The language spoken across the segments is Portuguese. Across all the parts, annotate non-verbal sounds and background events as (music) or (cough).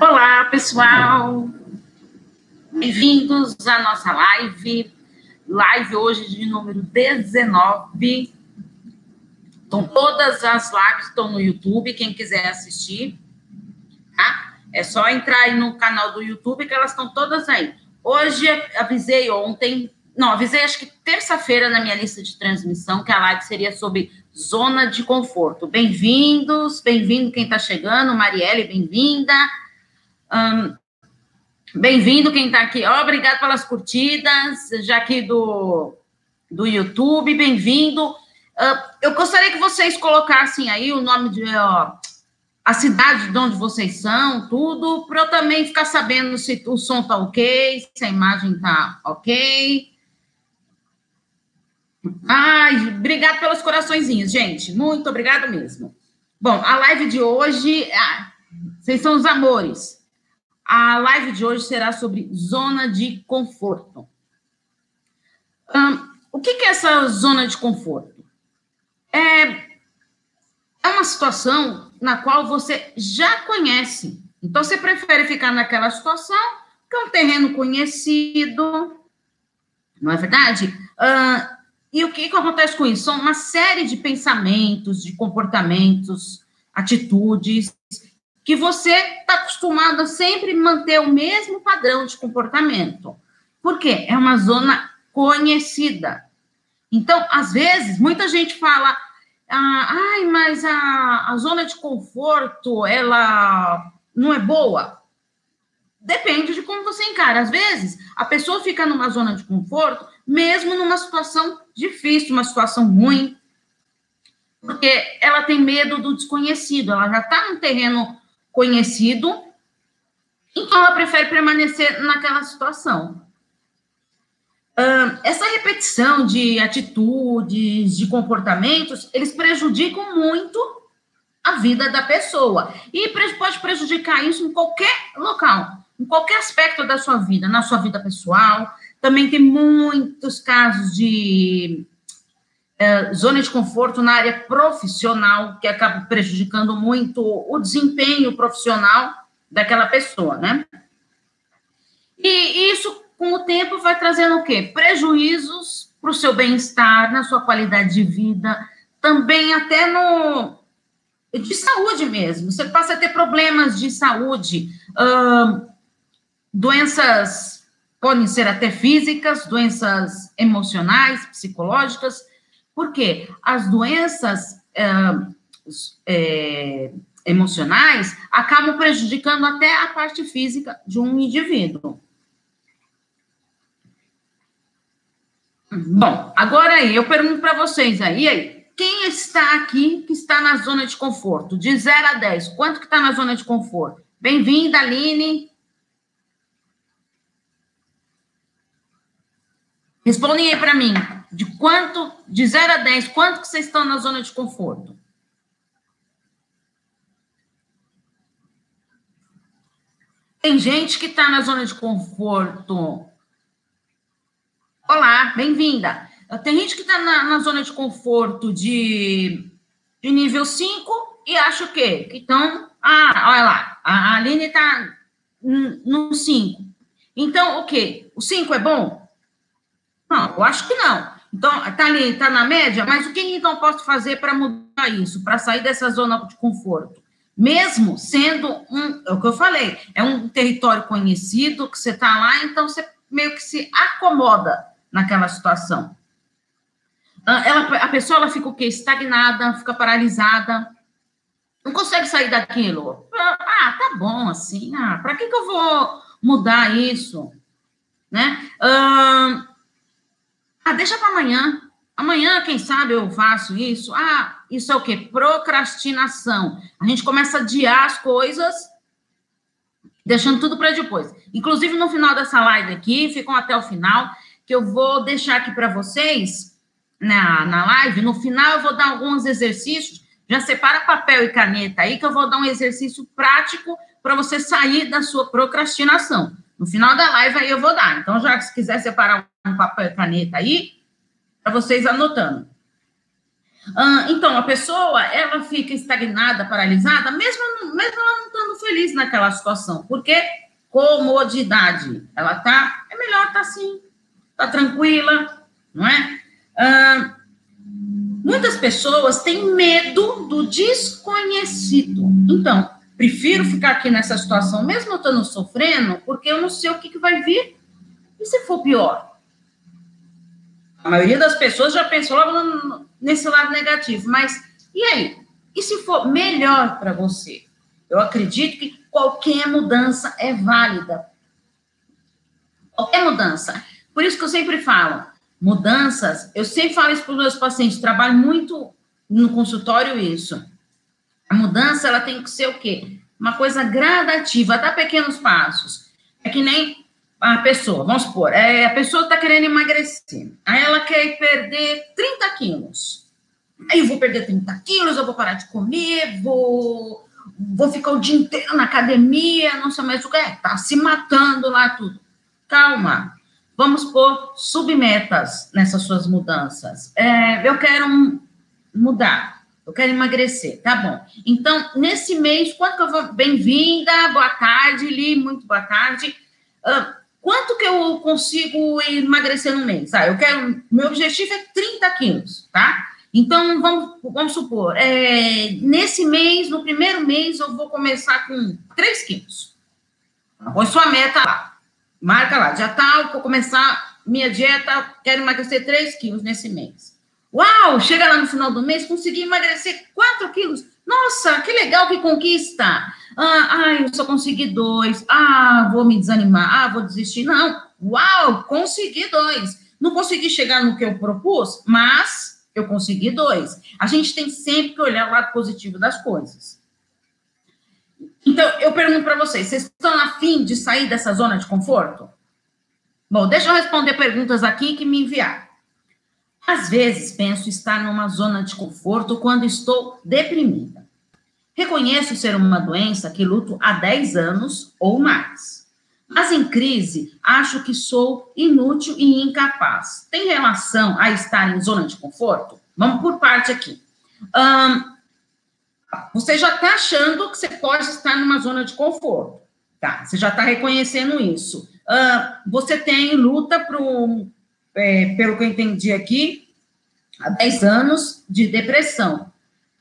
Olá, pessoal. Bem-vindos à nossa live. Live hoje de número 19. Então, todas as lives estão no YouTube, quem quiser assistir, tá? É só entrar aí no canal do YouTube que elas estão todas aí. Hoje, avisei ontem, não, avisei acho que terça-feira na minha lista de transmissão que a live seria sobre zona de conforto. Bem-vindos, bem-vindo quem está chegando, Marielle, bem-vinda. Um, bem-vindo quem está aqui. Obrigado pelas curtidas, já aqui do, do YouTube, bem-vindo. Uh, eu gostaria que vocês colocassem aí o nome de ó, a cidade de onde vocês são, tudo, para eu também ficar sabendo se o som tá ok, se a imagem tá ok. Ai, obrigado pelos coraçõezinhos, gente. Muito obrigado mesmo. Bom, a live de hoje, ah, vocês são os amores. A live de hoje será sobre zona de conforto. O que, que é essa zona de conforto? É, é uma situação na qual você já conhece. Então, você prefere ficar naquela situação, que é um terreno conhecido, não é verdade? Uh, e o que, que acontece com isso? São uma série de pensamentos, de comportamentos, atitudes, que você está acostumado a sempre manter o mesmo padrão de comportamento. Por quê? É uma zona conhecida. Então, às vezes, muita gente fala, ah, ai, mas a, a zona de conforto, ela não é boa. Depende de como você encara. Às vezes, a pessoa fica numa zona de conforto, mesmo numa situação difícil, uma situação ruim, porque ela tem medo do desconhecido, ela já está num terreno conhecido, então ela prefere permanecer naquela situação. essa repetição de atitudes, de comportamentos, eles prejudicam muito a vida da pessoa. E pode prejudicar isso em qualquer local, em qualquer aspecto da sua vida, na sua vida pessoal. Também tem muitos casos de é, zona de conforto na área profissional, que acaba prejudicando muito o desempenho profissional daquela pessoa, né? E isso, com o tempo, vai trazendo o quê? Prejuízos para o seu bem-estar, na sua qualidade de vida, também até no de saúde mesmo. Você passa a ter problemas de saúde, doenças podem ser até físicas, doenças emocionais, psicológicas, porque as doenças é, é, emocionais acabam prejudicando até a parte física de um indivíduo. Bom, agora aí, eu pergunto para vocês aí, aí, quem está aqui que está na zona de conforto? De 0 a 10, quanto que está na zona de conforto? Bem-vinda, Aline. Respondem aí para mim de quanto, de 0 a 10, quanto que vocês estão na zona de conforto? Tem gente que está na zona de conforto. Olá, bem-vinda. Tem gente que está na, na, zona de conforto de, de nível 5 e acha o quê? Que estão. Ah, olha lá, a Aline está no 5. Então, o quê? O 5 é bom? Não, eu acho que não. Então, está ali, está na média, mas o que então posso fazer para mudar isso, para sair dessa zona de conforto? Mesmo sendo um, é o que eu falei, é um território conhecido, que você está lá, então você meio que se acomoda naquela situação. Ah, ela, a pessoa ela fica o quê? Estagnada, fica paralisada, não consegue sair daquilo. Ah, tá bom assim, ah, para que, que eu vou mudar isso? Né? Ah, ah, deixa para amanhã. Amanhã, quem sabe, eu faço isso. Ah, isso é o quê? Procrastinação. A gente começa a adiar as coisas, deixando tudo para depois. Inclusive, no final dessa live aqui, ficam até o final, que eu vou deixar aqui para vocês na, na live. No final, eu vou dar alguns exercícios. Já separa papel e caneta aí, que eu vou dar um exercício prático para você sair da sua procrastinação. No final da live aí eu vou dar. Então, já se quiser separar um papel e caneta aí, para vocês anotando. Ah, então, a pessoa, ela fica estagnada, paralisada, mesmo, mesmo ela não estando feliz naquela situação. Porque comodidade. Ela tá, é melhor tá assim, tá tranquila, não é? Ah, muitas pessoas têm medo do desconhecido. Então, prefiro ficar aqui nessa situação, mesmo eu estando sofrendo, porque eu não sei o que, que vai vir. E se for pior? A maioria das pessoas já pensou logo nesse lado negativo, mas e aí? E se for melhor para você? Eu acredito que qualquer mudança é válida. Qualquer mudança. Por isso que eu sempre falo, mudanças, eu sempre falo isso para os meus pacientes, trabalho muito no consultório isso. A mudança, ela tem que ser o quê? Uma coisa gradativa, até pequenos passos. É que nem a pessoa, vamos supor, é, a pessoa está querendo emagrecer, aí ela quer perder 30 quilos. Aí eu vou perder 30 quilos, eu vou parar de comer, vou, vou ficar o dia inteiro na academia, não sei mais o que é, tá se matando lá tudo. Calma, vamos pôr submetas nessas suas mudanças. É, eu quero mudar, eu quero emagrecer, tá bom. Então, nesse mês, quanto que eu vou. Bem-vinda, boa tarde, Li, muito boa tarde. Uh, Quanto que eu consigo emagrecer no mês? Ah, eu quero, meu objetivo é 30 quilos, tá? Então, vamos, vamos supor, é, nesse mês, no primeiro mês, eu vou começar com 3 quilos. Põe sua meta lá, marca lá, já tá, vou começar minha dieta, quero emagrecer 3 quilos nesse mês. Uau, chega lá no final do mês, consegui emagrecer 4 quilos. Nossa, que legal, que conquista. Ah, ah, eu só consegui dois. Ah, vou me desanimar. Ah, vou desistir. Não. Uau, consegui dois. Não consegui chegar no que eu propus, mas eu consegui dois. A gente tem sempre que olhar o lado positivo das coisas. Então, eu pergunto para vocês: vocês estão afim de sair dessa zona de conforto? Bom, deixa eu responder perguntas aqui que me enviaram. Às vezes penso estar numa zona de conforto quando estou deprimida. Reconheço ser uma doença que luto há 10 anos ou mais. Mas em crise, acho que sou inútil e incapaz. Tem relação a estar em zona de conforto? Vamos por parte aqui. Um, você já está achando que você pode estar numa zona de conforto. Tá, você já está reconhecendo isso. Uh, você tem luta pro, é, pelo que eu entendi aqui, há 10 anos de depressão.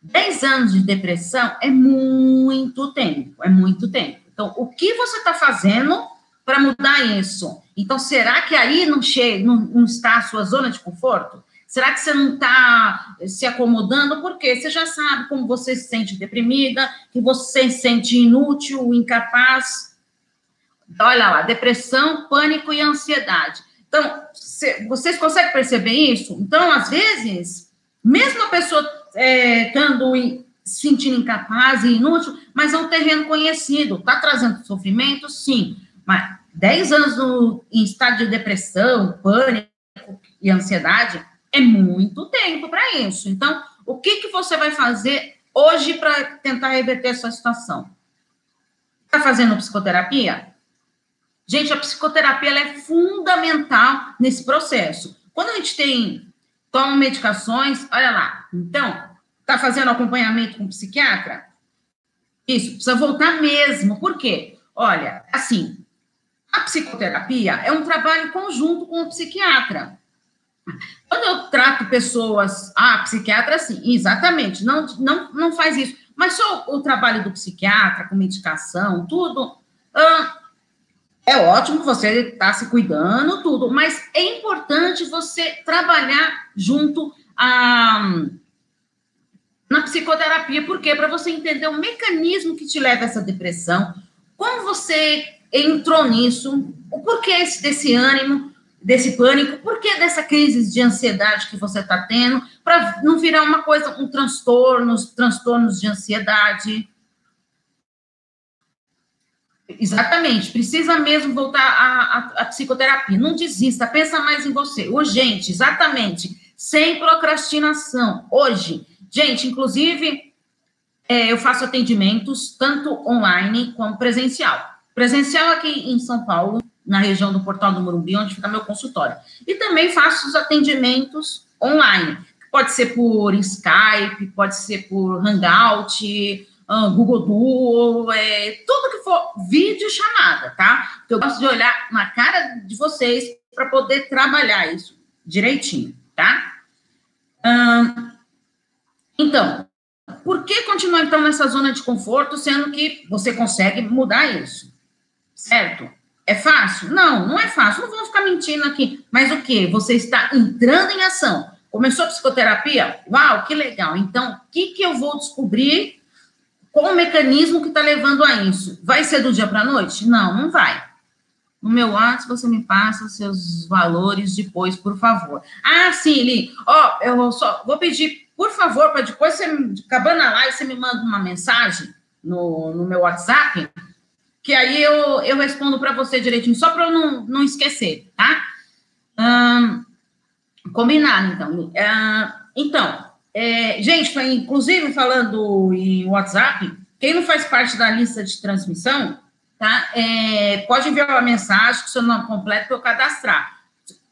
10 anos de depressão é muito tempo, é muito tempo. Então, o que você está fazendo para mudar isso? Então, será que aí não, chega, não, não está a sua zona de conforto? Será que você não está se acomodando? Porque você já sabe como você se sente deprimida, que você se sente inútil, incapaz. Olha lá, depressão, pânico e ansiedade. Então, vocês conseguem perceber isso? Então, às vezes, mesmo a pessoa é, estando se sentindo incapaz e inútil, mas é um terreno conhecido, está trazendo sofrimento, sim, mas 10 anos no, em estado de depressão, pânico e ansiedade é muito tempo para isso. Então, o que, que você vai fazer hoje para tentar reverter essa situação? Está fazendo psicoterapia? Gente, a psicoterapia é fundamental nesse processo. Quando a gente tem, toma medicações, olha lá, então, está fazendo acompanhamento com psiquiatra? Isso, precisa voltar mesmo. Por quê? Olha, assim, a psicoterapia é um trabalho conjunto com o psiquiatra. Quando eu trato pessoas, ah, psiquiatra, sim, exatamente, não, não, não faz isso. Mas só o, trabalho do psiquiatra, com medicação, tudo, é ótimo você está se cuidando, tudo, mas é importante você trabalhar junto a, na psicoterapia, porque para você entender o mecanismo que te leva a essa depressão, como você entrou nisso, o porquê desse ânimo, desse pânico, por que dessa crise de ansiedade que você está tendo, para não virar uma coisa, um transtorno, transtornos de ansiedade. Exatamente, precisa mesmo voltar à, psicoterapia. Não desista, pensa mais em você. Urgente, exatamente. Sem procrastinação. Hoje, gente, inclusive, é, eu faço atendimentos tanto online como presencial. Presencial aqui em São Paulo, na região do Portal do Morumbi, onde fica meu consultório. E também faço os atendimentos online. Pode ser por Skype, pode ser por Hangout, uh, Google Duo, é, tudo que for vídeo chamada, tá? eu gosto de olhar na cara de vocês para poder trabalhar isso direitinho, tá? Então, por que continuar então nessa zona de conforto, sendo que você consegue mudar isso? Certo? É fácil? Não, não é fácil. Não vamos ficar mentindo aqui. Mas o que? Você está entrando em ação. Começou a psicoterapia? Uau, que legal. Então, o que, que eu vou descobrir? Qual o mecanismo que está levando a isso? Vai ser do dia para a noite? Não, não vai. No meu WhatsApp, você me passa seus valores depois, por favor. Ah, sim, Li. Ó, oh, eu só vou pedir, por favor, para depois, você, acabando a live, você me manda uma mensagem no, no meu WhatsApp, que aí eu, eu respondo para você direitinho, só para eu não, não esquecer, tá? Combinado, então. Então, é, gente, inclusive falando em WhatsApp, quem não faz parte da lista de transmissão, tá? É, pode enviar uma mensagem com seu nome completo para eu cadastrar.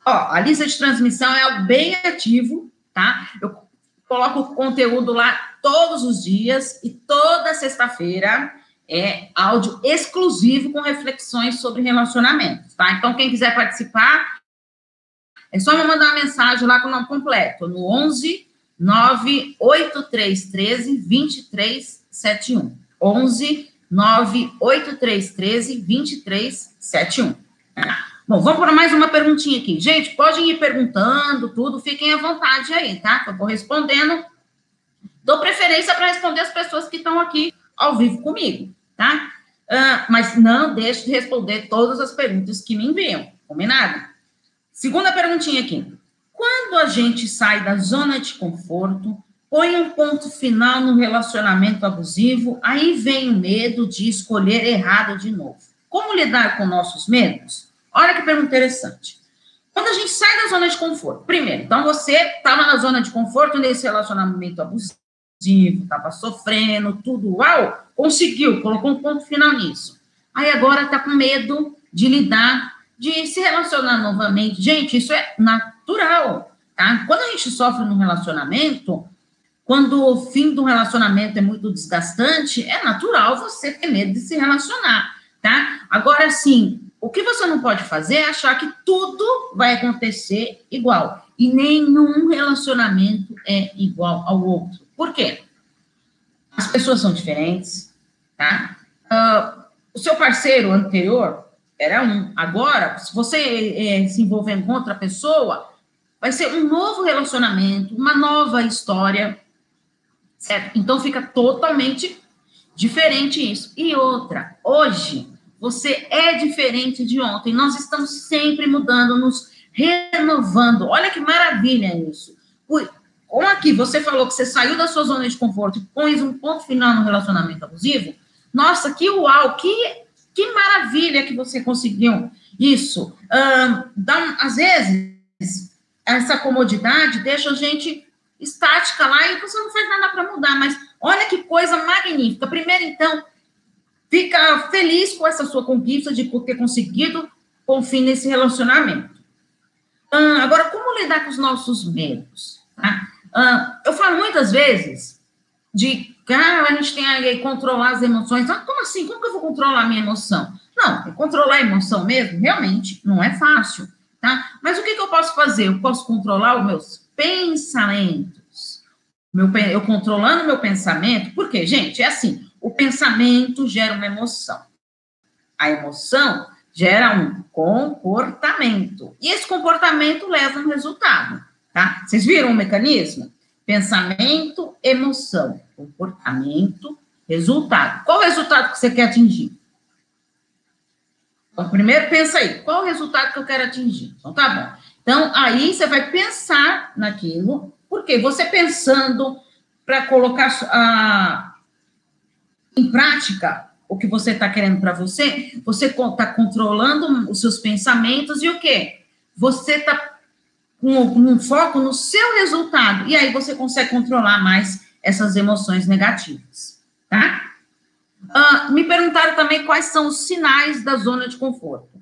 Ó, a lista de transmissão é algo bem ativo, tá? Eu coloco conteúdo lá todos os dias e toda sexta-feira é áudio exclusivo com reflexões sobre relacionamentos, tá? Então, quem quiser participar, é só me mandar uma mensagem lá com o nome completo, no 11 98313 2371. 11 98313 2371. Bom, vamos para mais uma perguntinha aqui. Gente, podem ir perguntando tudo, fiquem à vontade aí, tá? Eu vou respondendo. Dou preferência para responder as pessoas que estão aqui ao vivo comigo, tá? Uh, mas não deixe de responder todas as perguntas que me enviam, combinado? Segunda perguntinha aqui. Quando a gente sai da zona de conforto, põe um ponto final no relacionamento abusivo, aí vem o medo de escolher errado de novo. Como lidar com nossos medos? Olha que pergunta interessante. Quando a gente sai da zona de conforto, primeiro, então você estava na zona de conforto nesse relacionamento abusivo, estava sofrendo, tudo, uau, conseguiu, colocou um ponto final nisso. Aí agora está com medo de lidar, de se relacionar novamente. Gente, isso é natural, tá? Quando a gente sofre num relacionamento, quando o fim do relacionamento é muito desgastante, é natural você ter medo de se relacionar, tá? Agora, sim, o que você não pode fazer é achar que tudo vai acontecer igual. E nenhum relacionamento é igual ao outro. Por quê? As pessoas são diferentes, tá? Uh, o seu parceiro anterior era um. Agora, se você é, se envolver com outra pessoa, vai ser um novo relacionamento, uma nova história, certo? Então fica totalmente diferente isso. E outra, hoje você é diferente de ontem. Nós estamos sempre mudando, nos renovando. Olha que maravilha isso. Como aqui você falou que você saiu da sua zona de conforto e pôs um ponto final no relacionamento abusivo. Nossa, que uau, que, que maravilha que você conseguiu isso. Um, dá, às vezes, essa comodidade deixa a gente estática lá e você não faz nada para mudar. Mas olha que coisa magnífica. Primeiro, então, fica feliz com essa sua conquista de ter conseguido pôr fim nesse relacionamento. Ah, agora, como lidar com os nossos medos? Tá? Ah, eu falo muitas vezes de que ah, a gente tem que controlar as emoções. Ah, como assim? Como que eu vou controlar a minha emoção? Não, controlar a emoção mesmo, realmente, não é fácil, tá? Mas o que, que eu posso fazer? Eu posso controlar os meus pensamentos. Meu, eu controlando meu pensamento, porque, gente, é assim, o pensamento gera uma emoção. A emoção gera um comportamento. E esse comportamento leva um resultado, tá? Vocês viram o mecanismo? Pensamento, emoção, comportamento, resultado. Qual o resultado que você quer atingir? Então, primeiro pensa aí, qual o resultado que eu quero atingir? Então, tá bom. Então, aí você vai pensar naquilo, porque você pensando para colocar a, em prática o que você está querendo para você, você está controlando os seus pensamentos e o quê? Você está com um foco no seu resultado, e aí você consegue controlar mais essas emoções negativas, tá? Uh, me perguntaram também quais são os sinais da zona de conforto.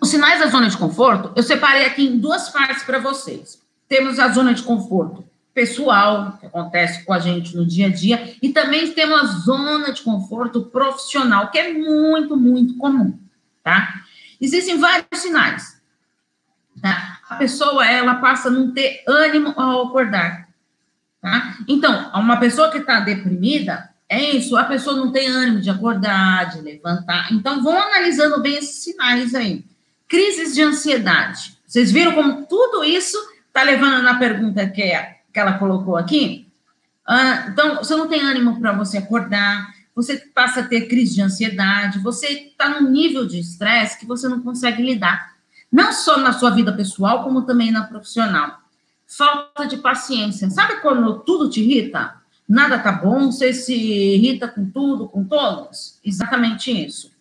Os sinais da zona de conforto, eu separei aqui em duas partes para vocês. Temos a zona de conforto pessoal, que acontece com a gente no dia a dia, e também temos a zona de conforto profissional, que é muito, muito comum, tá? Existem vários sinais. Tá? A pessoa, ela passa a não ter ânimo ao acordar, tá? Então, uma pessoa que está deprimida, é isso, a pessoa não tem ânimo de acordar, de levantar. Então, vão analisando bem esses sinais aí. Crises de ansiedade. Vocês viram como tudo isso está levando na pergunta que, é, que ela colocou aqui? Ah, então, você não tem ânimo para você acordar, você passa a ter crise de ansiedade, você está num nível de estresse que você não consegue lidar. Não só na sua vida pessoal, como também na profissional. Falta de paciência. Sabe quando tudo te irrita? Nada tá bom, você se irrita com tudo, com todos? Exatamente isso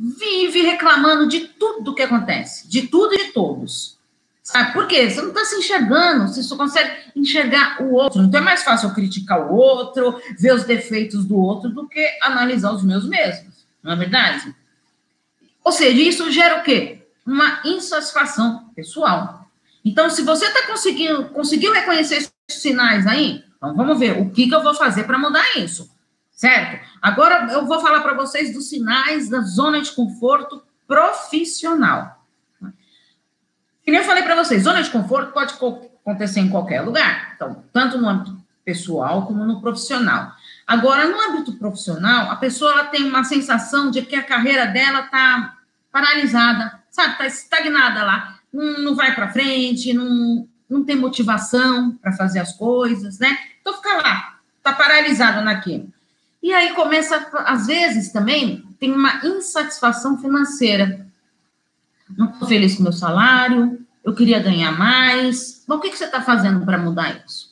vive reclamando de tudo que acontece, de tudo e de todos. Sabe por quê? Você não está se enxergando, você só consegue enxergar o outro. Então é mais fácil eu criticar o outro, ver os defeitos do outro, do que analisar os meus mesmos. Não é verdade? Ou seja, isso gera o quê? Uma insatisfação pessoal. Então, se você está conseguindo, conseguiu reconhecer esses sinais aí, então vamos ver o que, que eu vou fazer para mudar isso certo? Agora eu vou falar para vocês dos sinais da zona de conforto profissional. Que eu falei para vocês, zona de conforto pode acontecer em qualquer lugar, então, tanto no âmbito pessoal como no profissional. Agora, no âmbito profissional, a pessoa ela tem uma sensação de que a carreira dela está paralisada, sabe? Está estagnada lá, não, vai para frente, não, não tem motivação para fazer as coisas, né? Então, fica lá, está paralisada naquilo. E aí começa, às vezes também, tem uma insatisfação financeira. Não estou feliz com meu salário, eu queria ganhar mais. Bom, o que, que você está fazendo para mudar isso?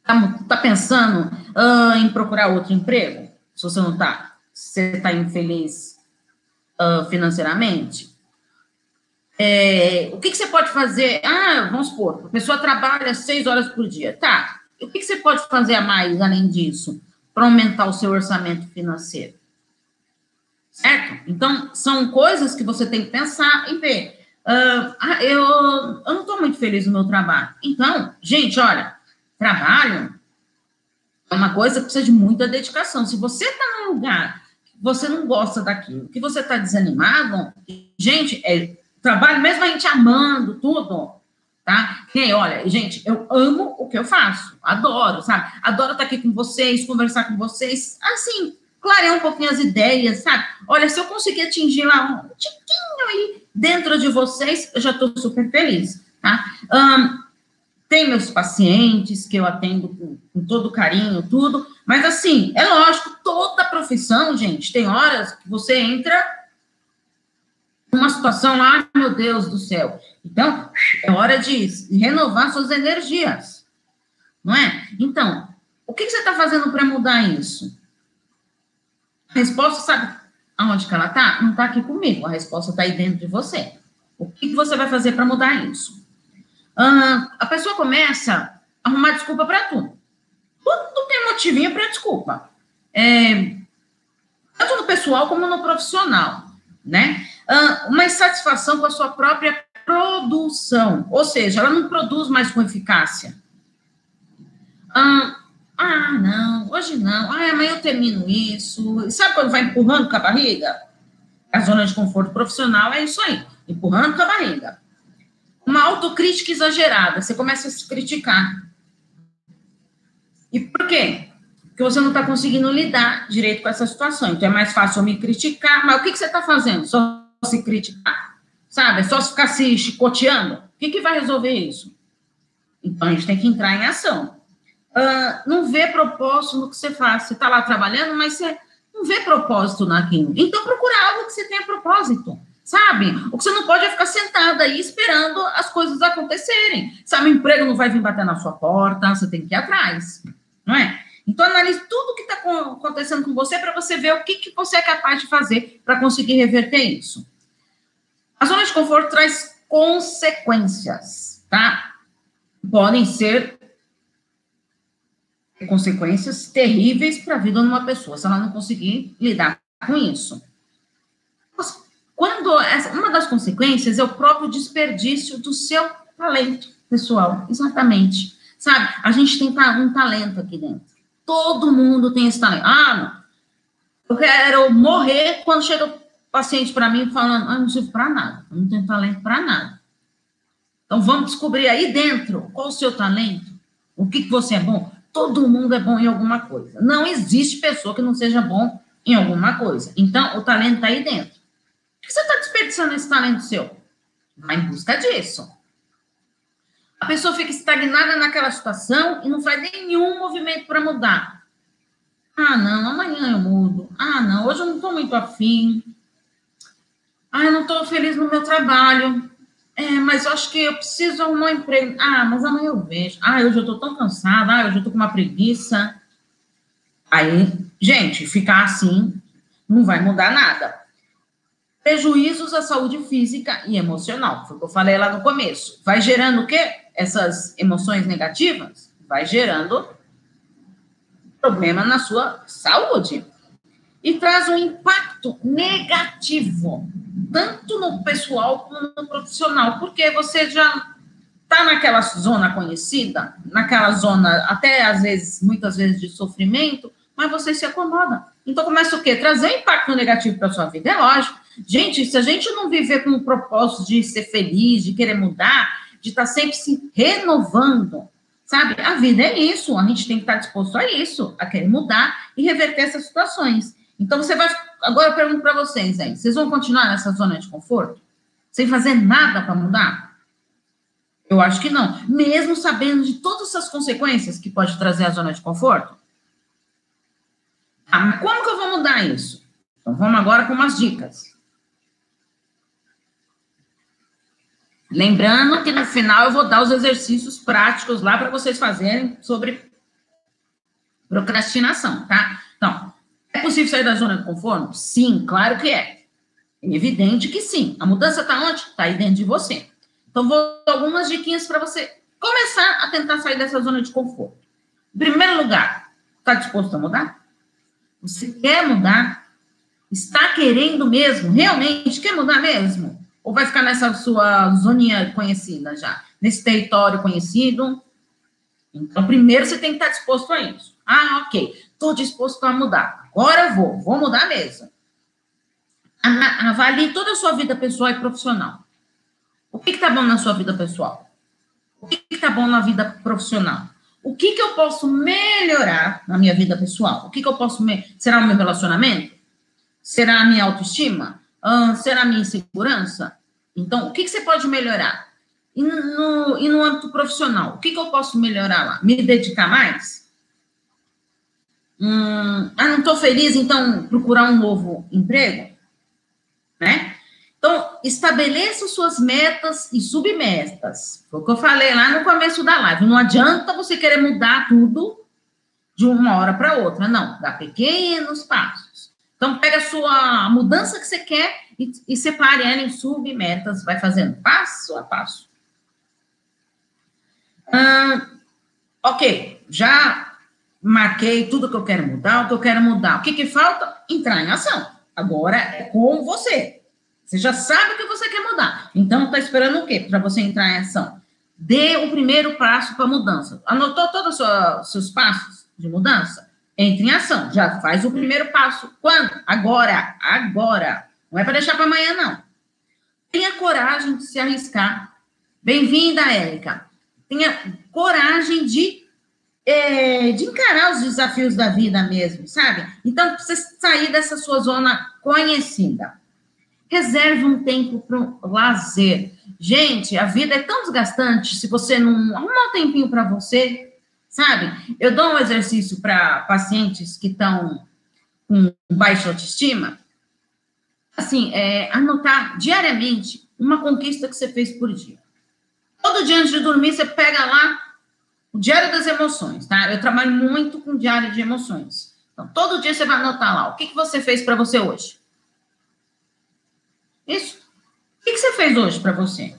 Está tá pensando uh, em procurar outro emprego? Se você não está, você está infeliz uh, financeiramente? É, o que, que você pode fazer? Ah, vamos supor, a pessoa trabalha seis horas por dia. Tá, o que, você pode fazer a mais, além disso, para aumentar o seu orçamento financeiro? Certo? Então, são coisas que você tem que pensar e ver. Uh, ah, eu, eu não estou muito feliz no meu trabalho. Então, gente, olha, trabalho é uma coisa que precisa de muita dedicação. Se você está num lugar que você não gosta daquilo, que você está desanimado, gente, é, trabalho, mesmo a gente amando tudo, tá? E olha, gente, eu amo o que eu faço, adoro, sabe? Adoro estar aqui com vocês, conversar com vocês, assim, clarear um pouquinho as ideias, sabe? Olha, se eu conseguir atingir lá um tiquinho aí dentro de vocês, eu já estou super feliz, tá? Um, tem meus pacientes que eu atendo com, com, todo carinho, tudo, mas assim, é lógico, toda profissão, gente, tem horas que você entra numa situação lá, meu Deus do céu, então, é hora de renovar suas energias, não é? Então, o que, você está fazendo para mudar isso? A resposta, sabe aonde que ela está? Não está aqui comigo, a resposta está aí dentro de você. O que, que você vai fazer para mudar isso? Ah, a pessoa começa a arrumar desculpa para tudo. Tudo tem motivinho para desculpa. É, tanto no pessoal como no profissional, né? Ah, uma insatisfação com a sua própria produção, ou seja, ela não produz mais com eficácia. Ah, ah, não, hoje não, ah, amanhã eu termino isso. E sabe quando vai empurrando com a barriga? A zona de conforto profissional é isso aí, empurrando com a barriga. Uma autocrítica exagerada, você começa a se criticar. E por quê? Porque você não está conseguindo lidar direito com essa situação. Então é mais fácil eu me criticar, mas o que, que você está fazendo? Só se criticar sabe? É só ficar se chicoteando. O que, que vai resolver isso? Então, a gente tem que entrar em ação. Uh, não vê propósito no que você faz. Você está lá trabalhando, mas você não vê propósito naquilo. Então, procura algo que você tenha propósito, sabe? O que você não pode é ficar sentado aí esperando as coisas acontecerem. Sabe, o emprego não vai vir bater na sua porta, você tem que ir atrás, não é? Então, analise tudo o que está acontecendo com você para você ver o que, que você é capaz de fazer para conseguir reverter isso. A zona de conforto traz consequências, tá? Podem ser consequências terríveis para a vida de uma pessoa, se ela não conseguir lidar com isso. Quando essa, uma das consequências é o próprio desperdício do seu talento pessoal, exatamente. Sabe? A gente tem um talento aqui dentro. Todo mundo tem esse talento. Ah, não. Eu quero morrer quando chega o paciente para mim falando, ah, não sirvo para nada, não tenho talento para nada. Então vamos descobrir aí dentro qual o seu talento, o que, que você é bom. Todo mundo é bom em alguma coisa. Não existe pessoa que não seja bom em alguma coisa. Então, o talento está aí dentro. Por que você está desperdiçando esse talento seu? Vai em busca disso. A pessoa fica estagnada naquela situação e não faz nenhum movimento para mudar. Ah, não, amanhã eu mudo. Ah, não, hoje eu não estou muito afim. Ah, eu não estou feliz no meu trabalho. É, mas eu acho que eu preciso arrumar um emprego. Ah, mas amanhã eu vejo. Ah, hoje eu estou tão cansada. Ah, hoje eu estou com uma preguiça. Aí, gente, ficar assim não vai mudar nada. Prejuízos à saúde física e emocional, foi o que eu falei lá no começo. Vai gerando o quê? Essas emoções negativas? Vai gerando problema na sua saúde. E traz um impacto negativo, tanto no pessoal como no profissional, porque você já está naquela zona conhecida, naquela zona, até às vezes, muitas vezes, de sofrimento, mas você se acomoda. Então começa o quê? Trazer impacto negativo para sua vida. É lógico. Gente, se a gente não viver com o propósito de ser feliz, de querer mudar, de estar tá sempre se renovando, sabe? A vida é isso. A gente tem que estar disposto a isso, a querer mudar e reverter essas situações. Então você vai. Agora eu pergunto para vocês aí: vocês vão continuar nessa zona de conforto? Sem fazer nada para mudar? Eu acho que não. Mesmo sabendo de todas essas consequências que pode trazer a zona de conforto? Ah, como que eu vou mudar isso? Então vamos agora com umas dicas. Lembrando que no final eu vou dar os exercícios práticos lá para vocês fazerem sobre procrastinação, tá? Então, é possível sair da zona de conforto? Sim, claro que é. É evidente que sim. A mudança está onde? Está aí dentro de você. Então, vou dar algumas diquinhas para você começar a tentar sair dessa zona de conforto. Em primeiro lugar, está disposto a mudar? Você quer mudar? Está querendo mesmo? Realmente quer mudar mesmo? Ou vai ficar nessa sua zoninha conhecida já? Nesse território conhecido? Então, primeiro você tem que estar disposto a isso. Ah, ok. Estou disposto a mudar. Agora eu vou. Vou mudar mesmo. Avalie toda a sua vida pessoal e profissional. O que está bom na sua vida pessoal? O que está bom na vida profissional? o que, que eu posso melhorar na minha vida pessoal? O que, que eu posso. Me... Será o meu relacionamento? Será a minha autoestima? Ah, será minha insegurança? Então, o que, que você pode melhorar? E no, e no âmbito profissional, o que, que eu posso melhorar lá? Me dedicar mais? Hum, ah, não estou feliz, então procurar um novo emprego? Né? Então, estabeleça suas metas e submetas. Foi o que eu falei lá no começo da live. Não adianta você querer mudar tudo de uma hora para outra. Não, dá pequenos passos. Então, pega a sua mudança que você quer e, e separe ela em submetas. Vai fazendo passo a passo. Ok, já marquei tudo que eu quero mudar, o que eu quero mudar. O que, que falta? Entrar em ação. Agora é com você. Você já sabe o que você quer mudar. Então, está esperando o quê para você entrar em ação? Dê o primeiro passo para a mudança. Anotou todos os seus passos de mudança? Entre em ação. Já faz o primeiro passo. Quando? Agora. Agora. Não é para deixar para amanhã, não. Tenha coragem de se arriscar. Bem-vinda, Érica. Tenha coragem de, é, de encarar os desafios da vida mesmo, sabe? Então, precisa sair dessa sua zona conhecida. Reserve um tempo para o lazer. Gente, a vida é tão desgastante se você não arrumar um tempinho para você, sabe? Eu dou um exercício para pacientes que estão com baixa autoestima. Assim, é, anotar diariamente uma conquista que você fez por dia. Todo dia antes de dormir, você pega lá o diário das emoções, tá? Eu trabalho muito com diário de emoções. Então, todo dia você vai anotar lá o que, que você fez para você hoje. Isso. O que, você fez hoje para você?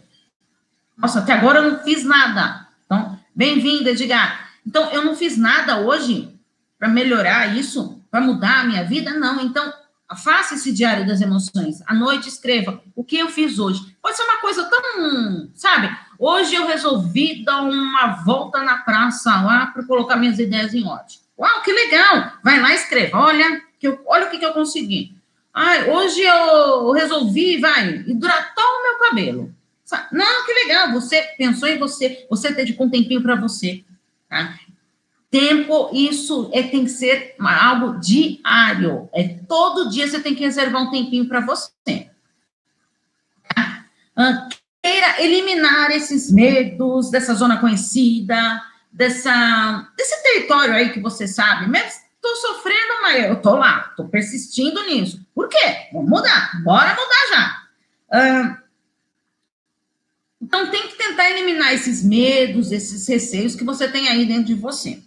Nossa, até agora eu não fiz nada. Então, bem-vinda, Edgar. Então, eu não fiz nada hoje para melhorar isso, para mudar a minha vida? Não. Então, Faça esse diário das emoções. À noite, escreva o que eu fiz hoje. Pode ser uma coisa tão, sabe? Hoje eu resolvi dar uma volta na praça lá para colocar minhas ideias em ordem. Uau, que legal! Vai lá e escreva. Olha, que eu, olha o que, que eu consegui. Ai, hoje eu resolvi, vai, hidratar o meu cabelo. Não, que legal, você pensou em você, você dedicou um tempinho para você. Tá? Tempo, isso é, tem que ser algo diário. É todo dia você tem que reservar um tempinho para você. Ah, queira eliminar esses medos dessa zona conhecida, dessa, desse território aí que você sabe, mesmo estou sofrendo, mas eu estou lá, estou persistindo nisso. Por quê? Mudar, bora mudar já. Ah, então, tem que tentar eliminar esses medos, esses receios que você tem aí dentro de você.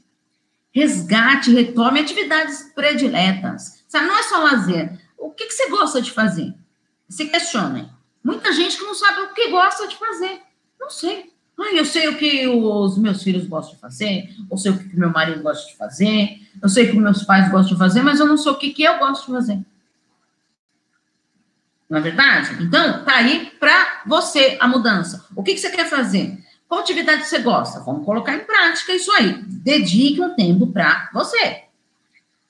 Resgate, retome atividades prediletas. Sabe, não é só lazer. O que, que você gosta de fazer? Se questione. Muita gente que não sabe o que gosta de fazer. Não sei. Ah, eu sei o que os meus filhos gostam de fazer, eu sei o que meu marido gosta de fazer, eu sei o que meus pais gostam de fazer, mas eu não sei o que, que eu gosto de fazer. Não é verdade? Então, tá aí para você a mudança. O que, que você quer fazer? Qual atividade você gosta? Vamos colocar em prática isso aí. Dedique um tempo para você.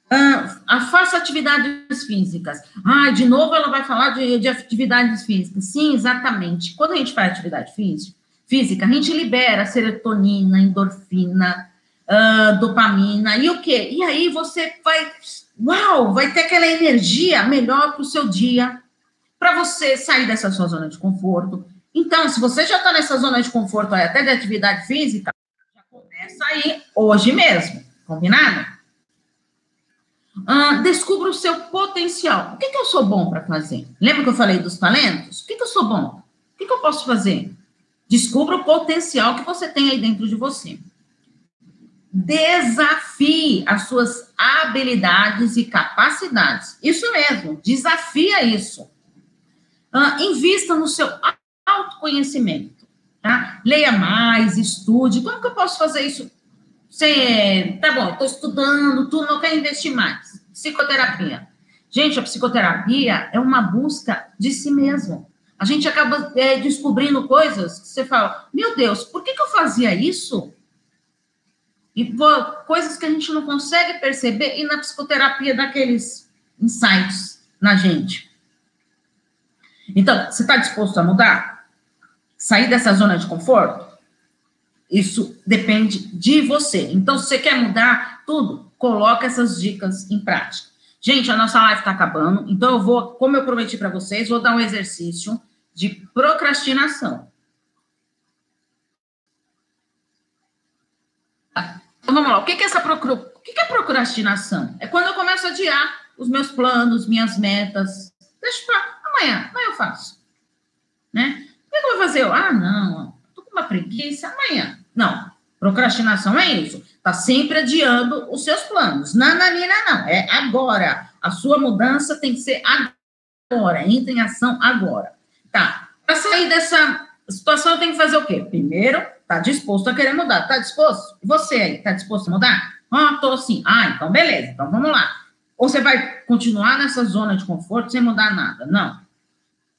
Ah, faça atividades físicas. Ah, de novo ela vai falar de, de, atividades físicas. Sim, exatamente. Quando a gente faz atividade física, física a gente libera serotonina, endorfina, uh, dopamina e o quê? E aí você vai, uau, vai ter aquela energia melhor para o seu dia, para você sair dessa sua zona de conforto, então, se você já está nessa zona de conforto até de atividade física, já começa aí hoje mesmo, combinado? Descubra o seu potencial. O que, que eu sou bom para fazer? Lembra que eu falei dos talentos? O que, que eu sou bom? O que, que eu posso fazer? Descubra o potencial que você tem aí dentro de você. Desafie as suas habilidades e capacidades. Isso mesmo, desafia isso. Uh, invista no seu autoconhecimento, tá? Leia mais, estude. Como que eu posso fazer isso? Você, tá bom, estou estudando, tudo, não quero investir mais. Psicoterapia. Gente, a psicoterapia é uma busca de si mesmo. A gente acaba é, descobrindo coisas que você fala, meu Deus, por que, que eu fazia isso? E pô, coisas que a gente não consegue perceber, e na psicoterapia daqueles insights na gente. Então, você está disposto a mudar? sair dessa zona de conforto? Isso depende de você. Então, se você quer mudar tudo, coloca essas dicas em prática. Gente, a nossa live está acabando, então eu vou, como eu prometi para vocês, vou dar um exercício de procrastinação. Então, vamos lá. O que é essa o que é procrastinação? É quando eu começo a adiar os meus planos, minhas metas. Deixa para amanhã, amanhã eu faço. Né? que, que eu vou fazer? ah, não, tô com uma preguiça amanhã. Não, procrastinação é isso. Tá sempre adiando os seus planos. Nananina, não, é agora. A sua mudança tem que ser agora. Entra em ação agora. Tá, para sair dessa situação, tem que fazer o quê? Primeiro, tá disposto a querer mudar. Tá disposto? Você aí, tá disposto a mudar? Ah, tô sim. Ah, então beleza. Então vamos lá. Ou você vai continuar nessa zona de conforto sem mudar nada? Não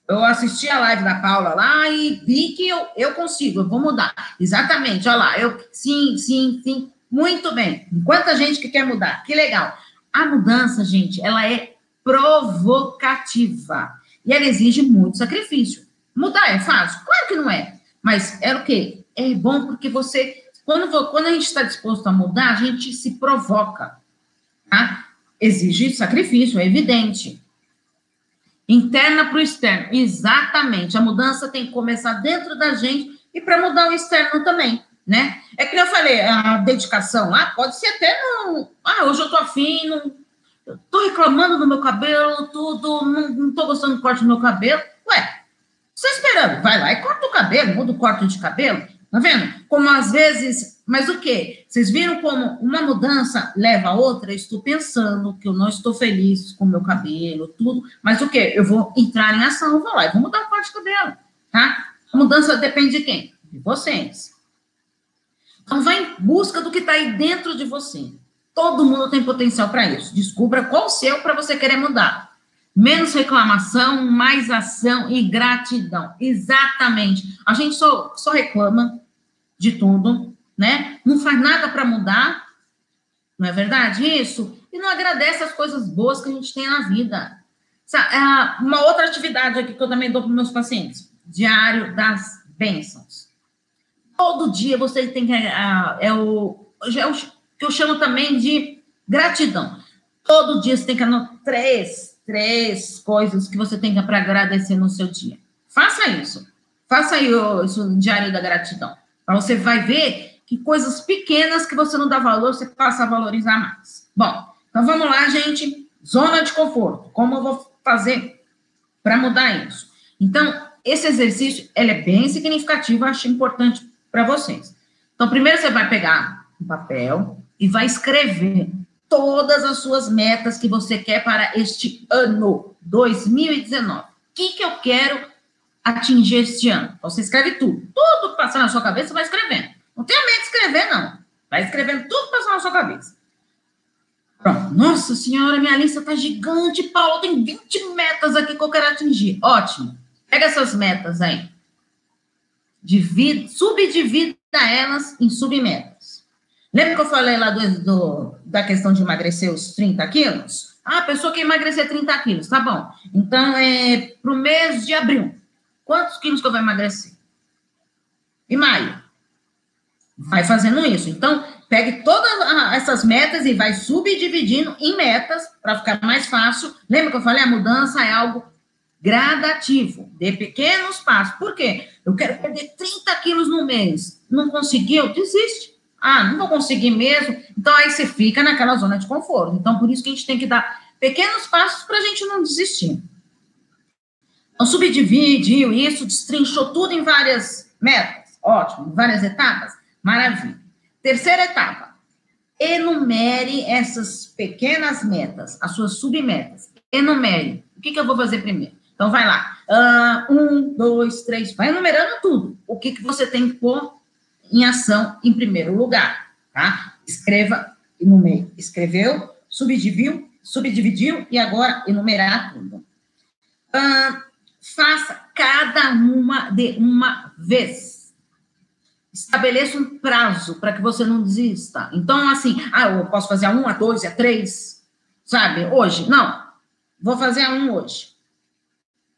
eu assisti a live da Paula lá e vi que eu, eu consigo, eu vou mudar. Exatamente, olha lá, eu sim, sim, sim, muito bem. Quanta gente que quer mudar, que legal. A mudança, gente, ela é provocativa e ela exige muito sacrifício. Mudar é fácil? Claro que não é. Mas é o quê? É bom porque você, quando, quando a gente está disposto a mudar, a gente se provoca, tá? Exige sacrifício, é evidente. Interna para o externo. Exatamente. A mudança tem que começar dentro da gente e para mudar o externo também, né? É que eu falei, a dedicação lá pode ser até no. Ah, hoje eu tô afim, não, tô reclamando do meu cabelo, tudo, não, não tô gostando do corte do meu cabelo. Ué, você esperando, vai lá e corta o cabelo, muda o corte de cabelo. Tá vendo? Como às vezes, mas o quê? Vocês viram como uma mudança leva a outra? Eu estou pensando que eu não estou feliz com o meu cabelo, tudo, mas o quê? Eu vou entrar em ação, vou lá e vou mudar a parte do cabelo, tá? A mudança depende de quem? De vocês. Então, vai em busca do que está aí dentro de você. Todo mundo tem potencial para isso. Descubra qual o seu para você querer mudar. Menos reclamação, mais ação e gratidão. Exatamente. A gente só, só reclama de tudo, né? Não faz nada para mudar, não é verdade isso? E não agradece as coisas boas que a gente tem na vida. É uma outra atividade aqui que eu também dou para meus pacientes: diário das bênçãos. Todo dia você tem que. É, é, o, é o que eu chamo também de gratidão. Todo dia você tem que anotar três, três coisas que você tem para agradecer no seu dia. Faça isso. Faça aí o, diário da gratidão. Você vai ver que coisas pequenas que você não dá valor, você passa a valorizar mais. Bom, então vamos lá, gente. Zona de conforto. Como eu vou fazer para mudar isso? Então, esse exercício, ele é bem significativo, acho importante para vocês. Então, primeiro você vai pegar um papel e vai escrever todas as suas metas que você quer para este ano 2019. O que, que eu quero atingir este ano? Então, você escreve tudo. Tudo que passar na sua cabeça, você vai escrevendo. Não tenha medo de escrever, não. Vai escrevendo tudo passar na sua cabeça. Pronto. Nossa senhora, minha lista tá gigante, Paulo. Tem 20 metas aqui que eu quero atingir. Ótimo. Pega essas metas aí. Divida, subdivida elas em submetas. Lembra que eu falei lá do, do, da questão de emagrecer os 30 quilos? Ah, a pessoa quer emagrecer 30 quilos, tá bom. Então, é para o mês de abril. Quantos quilos que eu vou emagrecer? Em maio. Vai fazendo isso. Então, pegue todas essas metas e vai subdividindo em metas para ficar mais fácil. Lembra que eu falei? A mudança é algo gradativo, de pequenos passos. Por quê? Eu quero perder 30 quilos no mês. Não conseguiu? Desiste. Ah, não vou conseguir mesmo. Então aí você fica naquela zona de conforto. Então por isso que a gente tem que dar pequenos passos para a gente não desistir. Então subdividiu isso, destrinchou tudo em várias metas. Ótimo, várias etapas. Maravilha. Terceira etapa. Enumere essas pequenas metas, as suas submetas. Enumere. O que, que eu vou fazer primeiro? Então, vai lá. Uh, um, dois, três. Vai enumerando tudo. O que, que você tem que pôr em ação em primeiro lugar, tá? Escreva meio. Escreveu, subdividiu, subdividiu e agora enumerar tudo. Uh, faça cada uma de uma vez. Estabeleça um prazo para que você não desista. Então, assim, ah, eu posso fazer a um, a dois, a três, sabe? Hoje? Não. Vou fazer a um hoje.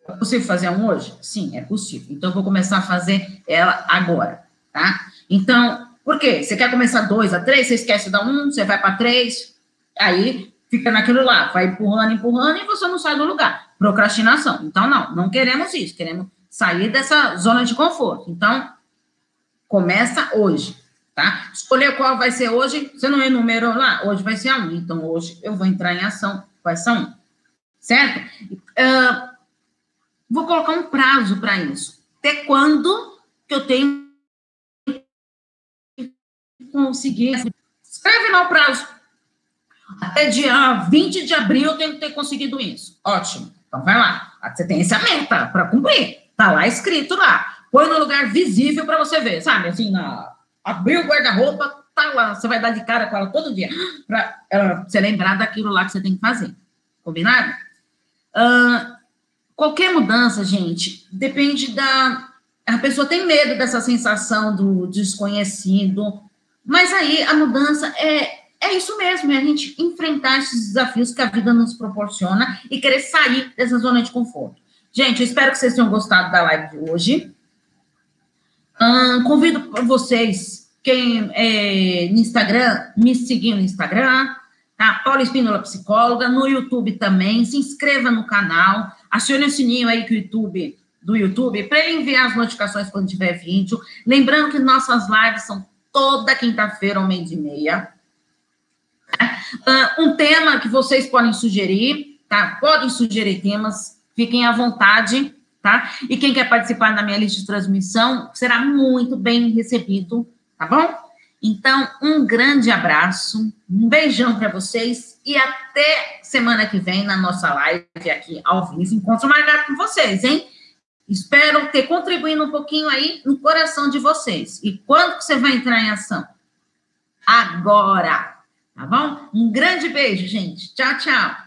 É possível fazer a um hoje? Sim, é possível. Então, eu vou começar a fazer ela agora, tá? Então, por quê? Você quer começar dois a três, você esquece da um, você vai para três, aí fica naquilo lá, vai empurrando, empurrando e você não sai do lugar. Procrastinação. Então, não, não queremos isso, queremos sair dessa zona de conforto. Então, começa hoje, tá? Escolher qual vai ser hoje, você não enumerou lá, hoje vai ser a um, então hoje eu vou entrar em ação com essa um, certo? Uh, vou colocar um prazo para isso. Até quando que eu tenho conseguir. Escreve lá o prazo. Até dia 20 de abril eu tenho que ter conseguido isso. Ótimo. Então vai lá. Você tem essa meta para cumprir. Tá lá escrito lá. Põe no lugar visível para você ver, sabe? Assim, na... abriu o guarda-roupa, tá lá. Você vai dar de cara com ela todo dia (gasps) para uh, você lembrar daquilo lá que você tem que fazer. Combinado? Uh, qualquer mudança, gente, depende da. A pessoa tem medo dessa sensação do desconhecido, mas aí a mudança é, é isso mesmo, é a gente enfrentar esses desafios que a vida nos proporciona e querer sair dessa zona de conforto. Gente, eu espero que vocês tenham gostado da live de hoje. Hum, convido vocês, quem é, no Instagram, me seguir no Instagram, tá? Paula Espínola Psicóloga, no YouTube também. Se inscreva no canal, acione o sininho aí que o YouTube, do YouTube, para enviar as notificações quando tiver vídeo. Lembrando que nossas lives são toda quinta-feira, ao meio-dia e meia. Uh, um tema que vocês podem sugerir, tá? Podem sugerir temas, fiquem à vontade, tá? E quem quer participar da minha lista de transmissão será muito bem recebido, tá bom? Então, um grande abraço, um beijão para vocês e até semana que vem na nossa live aqui ao vivo. Encontro marcado com vocês, hein? Espero ter contribuído um pouquinho aí no coração de vocês. E quando você vai entrar em ação? Agora, tá bom? Um grande beijo, gente. Tchau, tchau.